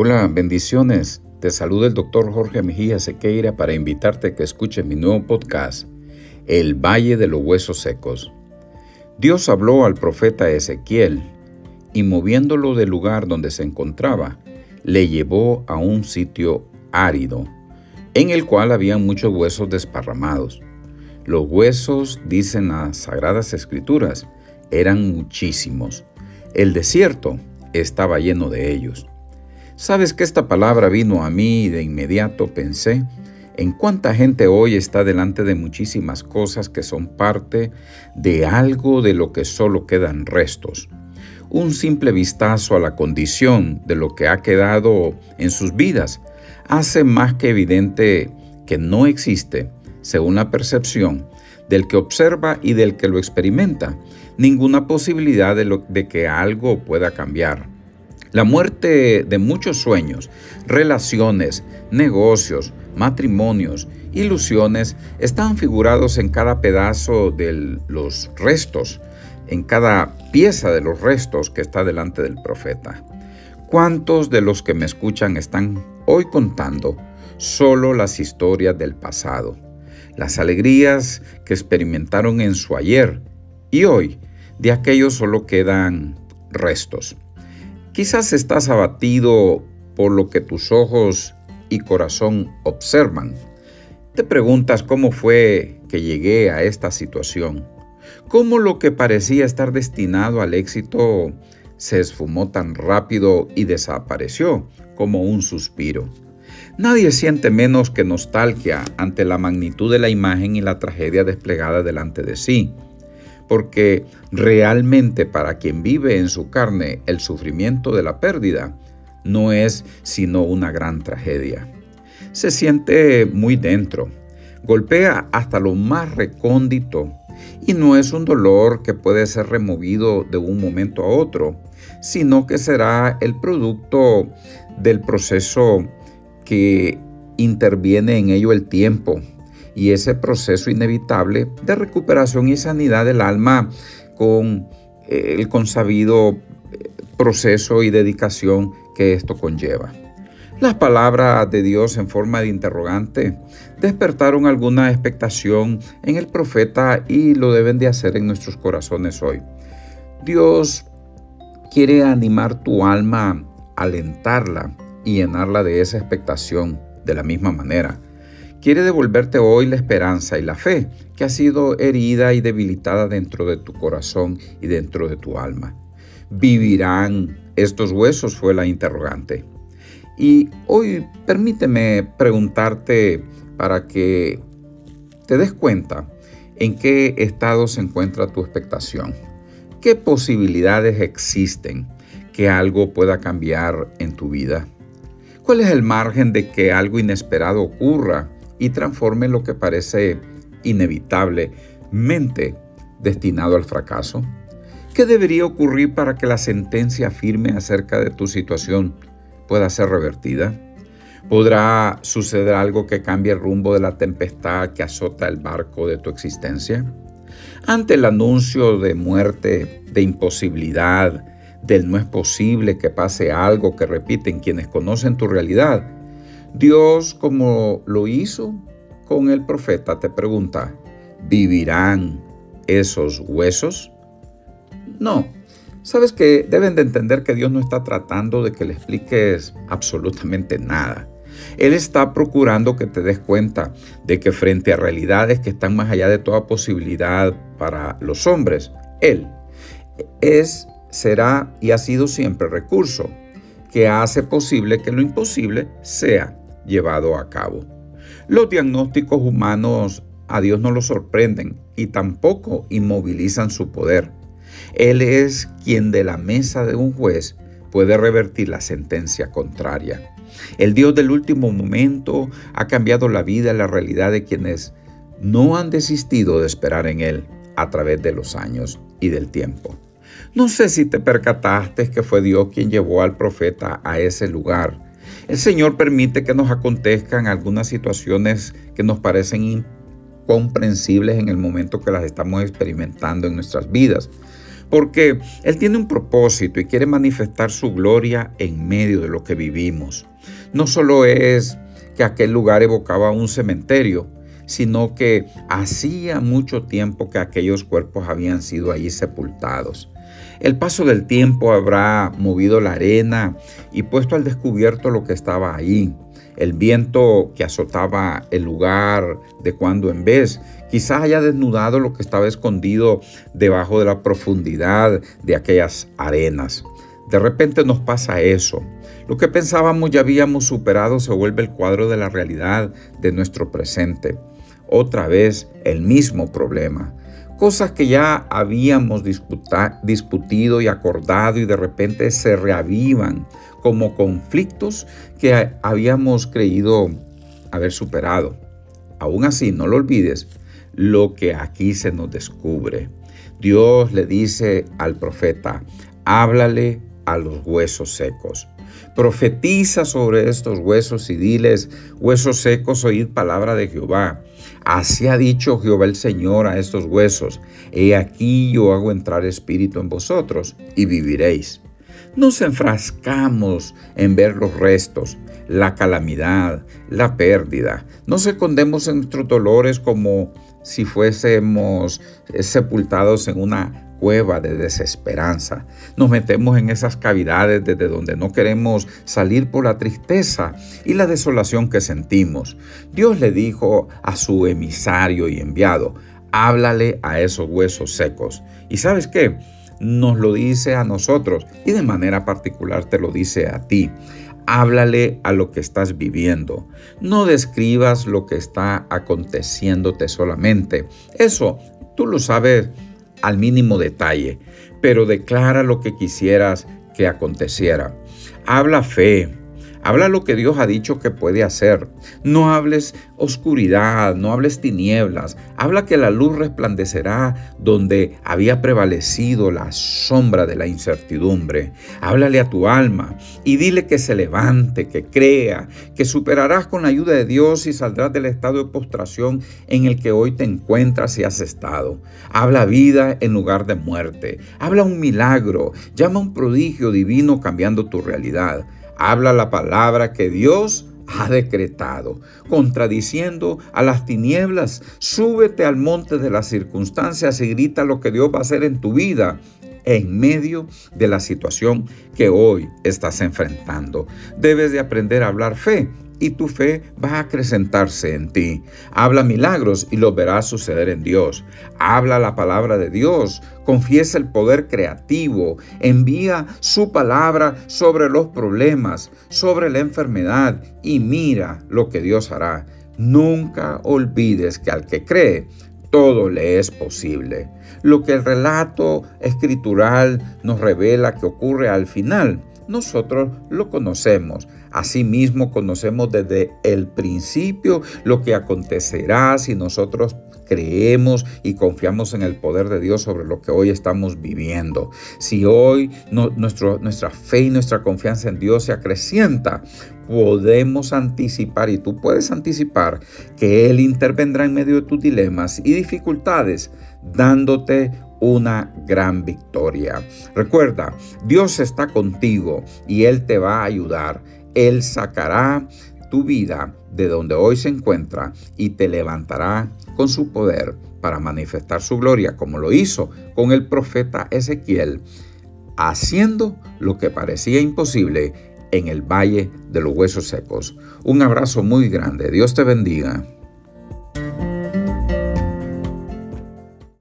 Hola, bendiciones. Te saluda el doctor Jorge Mejía Sequeira para invitarte a que escuches mi nuevo podcast, El Valle de los Huesos Secos. Dios habló al profeta Ezequiel y moviéndolo del lugar donde se encontraba, le llevó a un sitio árido, en el cual había muchos huesos desparramados. Los huesos, dicen las Sagradas Escrituras, eran muchísimos. El desierto estaba lleno de ellos. Sabes que esta palabra vino a mí y de inmediato pensé en cuánta gente hoy está delante de muchísimas cosas que son parte de algo de lo que solo quedan restos. Un simple vistazo a la condición de lo que ha quedado en sus vidas hace más que evidente que no existe, según la percepción del que observa y del que lo experimenta, ninguna posibilidad de, de que algo pueda cambiar. La muerte de muchos sueños, relaciones, negocios, matrimonios, ilusiones están figurados en cada pedazo de los restos, en cada pieza de los restos que está delante del profeta. ¿Cuántos de los que me escuchan están hoy contando solo las historias del pasado? Las alegrías que experimentaron en su ayer y hoy, de aquellos solo quedan restos. Quizás estás abatido por lo que tus ojos y corazón observan. Te preguntas cómo fue que llegué a esta situación. ¿Cómo lo que parecía estar destinado al éxito se esfumó tan rápido y desapareció como un suspiro? Nadie siente menos que nostalgia ante la magnitud de la imagen y la tragedia desplegada delante de sí porque realmente para quien vive en su carne el sufrimiento de la pérdida no es sino una gran tragedia. Se siente muy dentro, golpea hasta lo más recóndito y no es un dolor que puede ser removido de un momento a otro, sino que será el producto del proceso que interviene en ello el tiempo, y ese proceso inevitable de recuperación y sanidad del alma con eh, el consabido eh, proceso y dedicación que esto conlleva. Las palabras de Dios en forma de interrogante despertaron alguna expectación en el profeta y lo deben de hacer en nuestros corazones hoy. Dios quiere animar tu alma, alentarla y llenarla de esa expectación de la misma manera quiere devolverte hoy la esperanza y la fe que ha sido herida y debilitada dentro de tu corazón y dentro de tu alma. ¿Vivirán estos huesos? fue la interrogante. Y hoy permíteme preguntarte para que te des cuenta en qué estado se encuentra tu expectación. ¿Qué posibilidades existen que algo pueda cambiar en tu vida? ¿Cuál es el margen de que algo inesperado ocurra y transforme lo que parece inevitablemente destinado al fracaso? ¿Qué debería ocurrir para que la sentencia firme acerca de tu situación pueda ser revertida? ¿Podrá suceder algo que cambie el rumbo de la tempestad que azota el barco de tu existencia? Ante el anuncio de muerte, de imposibilidad, del no es posible que pase algo que repiten quienes conocen tu realidad, Dios, como lo hizo con el profeta, te pregunta, ¿vivirán esos huesos? No. Sabes que deben de entender que Dios no está tratando de que le expliques absolutamente nada. Él está procurando que te des cuenta de que frente a realidades que están más allá de toda posibilidad para los hombres, Él es, será y ha sido siempre recurso que hace posible que lo imposible sea llevado a cabo. Los diagnósticos humanos a Dios no lo sorprenden y tampoco inmovilizan su poder. Él es quien de la mesa de un juez puede revertir la sentencia contraria. El Dios del último momento ha cambiado la vida y la realidad de quienes no han desistido de esperar en Él a través de los años y del tiempo. No sé si te percataste que fue Dios quien llevó al profeta a ese lugar. El Señor permite que nos acontezcan algunas situaciones que nos parecen incomprensibles en el momento que las estamos experimentando en nuestras vidas. porque Él tiene un propósito y quiere manifestar su gloria en medio de lo que vivimos. No solo es que aquel lugar evocaba un cementerio, sino que hacía mucho tiempo que aquellos cuerpos habían sido allí sepultados. El paso del tiempo habrá movido la arena y puesto al descubierto lo que estaba ahí. El viento que azotaba el lugar de cuando en vez quizás haya desnudado lo que estaba escondido debajo de la profundidad de aquellas arenas. De repente nos pasa eso. Lo que pensábamos ya habíamos superado se vuelve el cuadro de la realidad de nuestro presente. Otra vez el mismo problema cosas que ya habíamos discutido y acordado y de repente se reavivan como conflictos que habíamos creído haber superado. Aún así, no lo olvides, lo que aquí se nos descubre. Dios le dice al profeta, háblale a los huesos secos. Profetiza sobre estos huesos y diles, huesos secos, oíd palabra de Jehová. Así ha dicho Jehová el Señor a estos huesos, he aquí yo hago entrar espíritu en vosotros y viviréis. Nos enfrascamos en ver los restos, la calamidad, la pérdida. Nos escondemos en nuestros dolores como si fuésemos sepultados en una cueva de desesperanza. Nos metemos en esas cavidades desde donde no queremos salir por la tristeza y la desolación que sentimos. Dios le dijo a su emisario y enviado, háblale a esos huesos secos. ¿Y sabes qué? Nos lo dice a nosotros y de manera particular te lo dice a ti. Háblale a lo que estás viviendo. No describas lo que está aconteciéndote solamente. Eso tú lo sabes al mínimo detalle, pero declara lo que quisieras que aconteciera. Habla fe, Habla lo que Dios ha dicho que puede hacer. No hables oscuridad, no hables tinieblas. Habla que la luz resplandecerá donde había prevalecido la sombra de la incertidumbre. Háblale a tu alma y dile que se levante, que crea, que superarás con la ayuda de Dios y saldrás del estado de postración en el que hoy te encuentras y has estado. Habla vida en lugar de muerte. Habla un milagro. Llama un prodigio divino cambiando tu realidad. Habla la palabra que Dios ha decretado, contradiciendo a las tinieblas. Súbete al monte de las circunstancias y grita lo que Dios va a hacer en tu vida en medio de la situación que hoy estás enfrentando. Debes de aprender a hablar fe y tu fe va a acrecentarse en ti. Habla milagros y los verás suceder en Dios. Habla la palabra de Dios, confiesa el poder creativo, envía su palabra sobre los problemas, sobre la enfermedad y mira lo que Dios hará. Nunca olvides que al que cree, todo le es posible. Lo que el relato escritural nos revela que ocurre al final nosotros lo conocemos. Asimismo, conocemos desde el principio lo que acontecerá si nosotros creemos y confiamos en el poder de Dios sobre lo que hoy estamos viviendo. Si hoy nuestra fe y nuestra confianza en Dios se acrecienta, podemos anticipar y tú puedes anticipar que Él intervendrá en medio de tus dilemas y dificultades, dándote una gran victoria. Recuerda, Dios está contigo y Él te va a ayudar. Él sacará tu vida de donde hoy se encuentra y te levantará con su poder para manifestar su gloria, como lo hizo con el profeta Ezequiel, haciendo lo que parecía imposible en el valle de los huesos secos. Un abrazo muy grande. Dios te bendiga.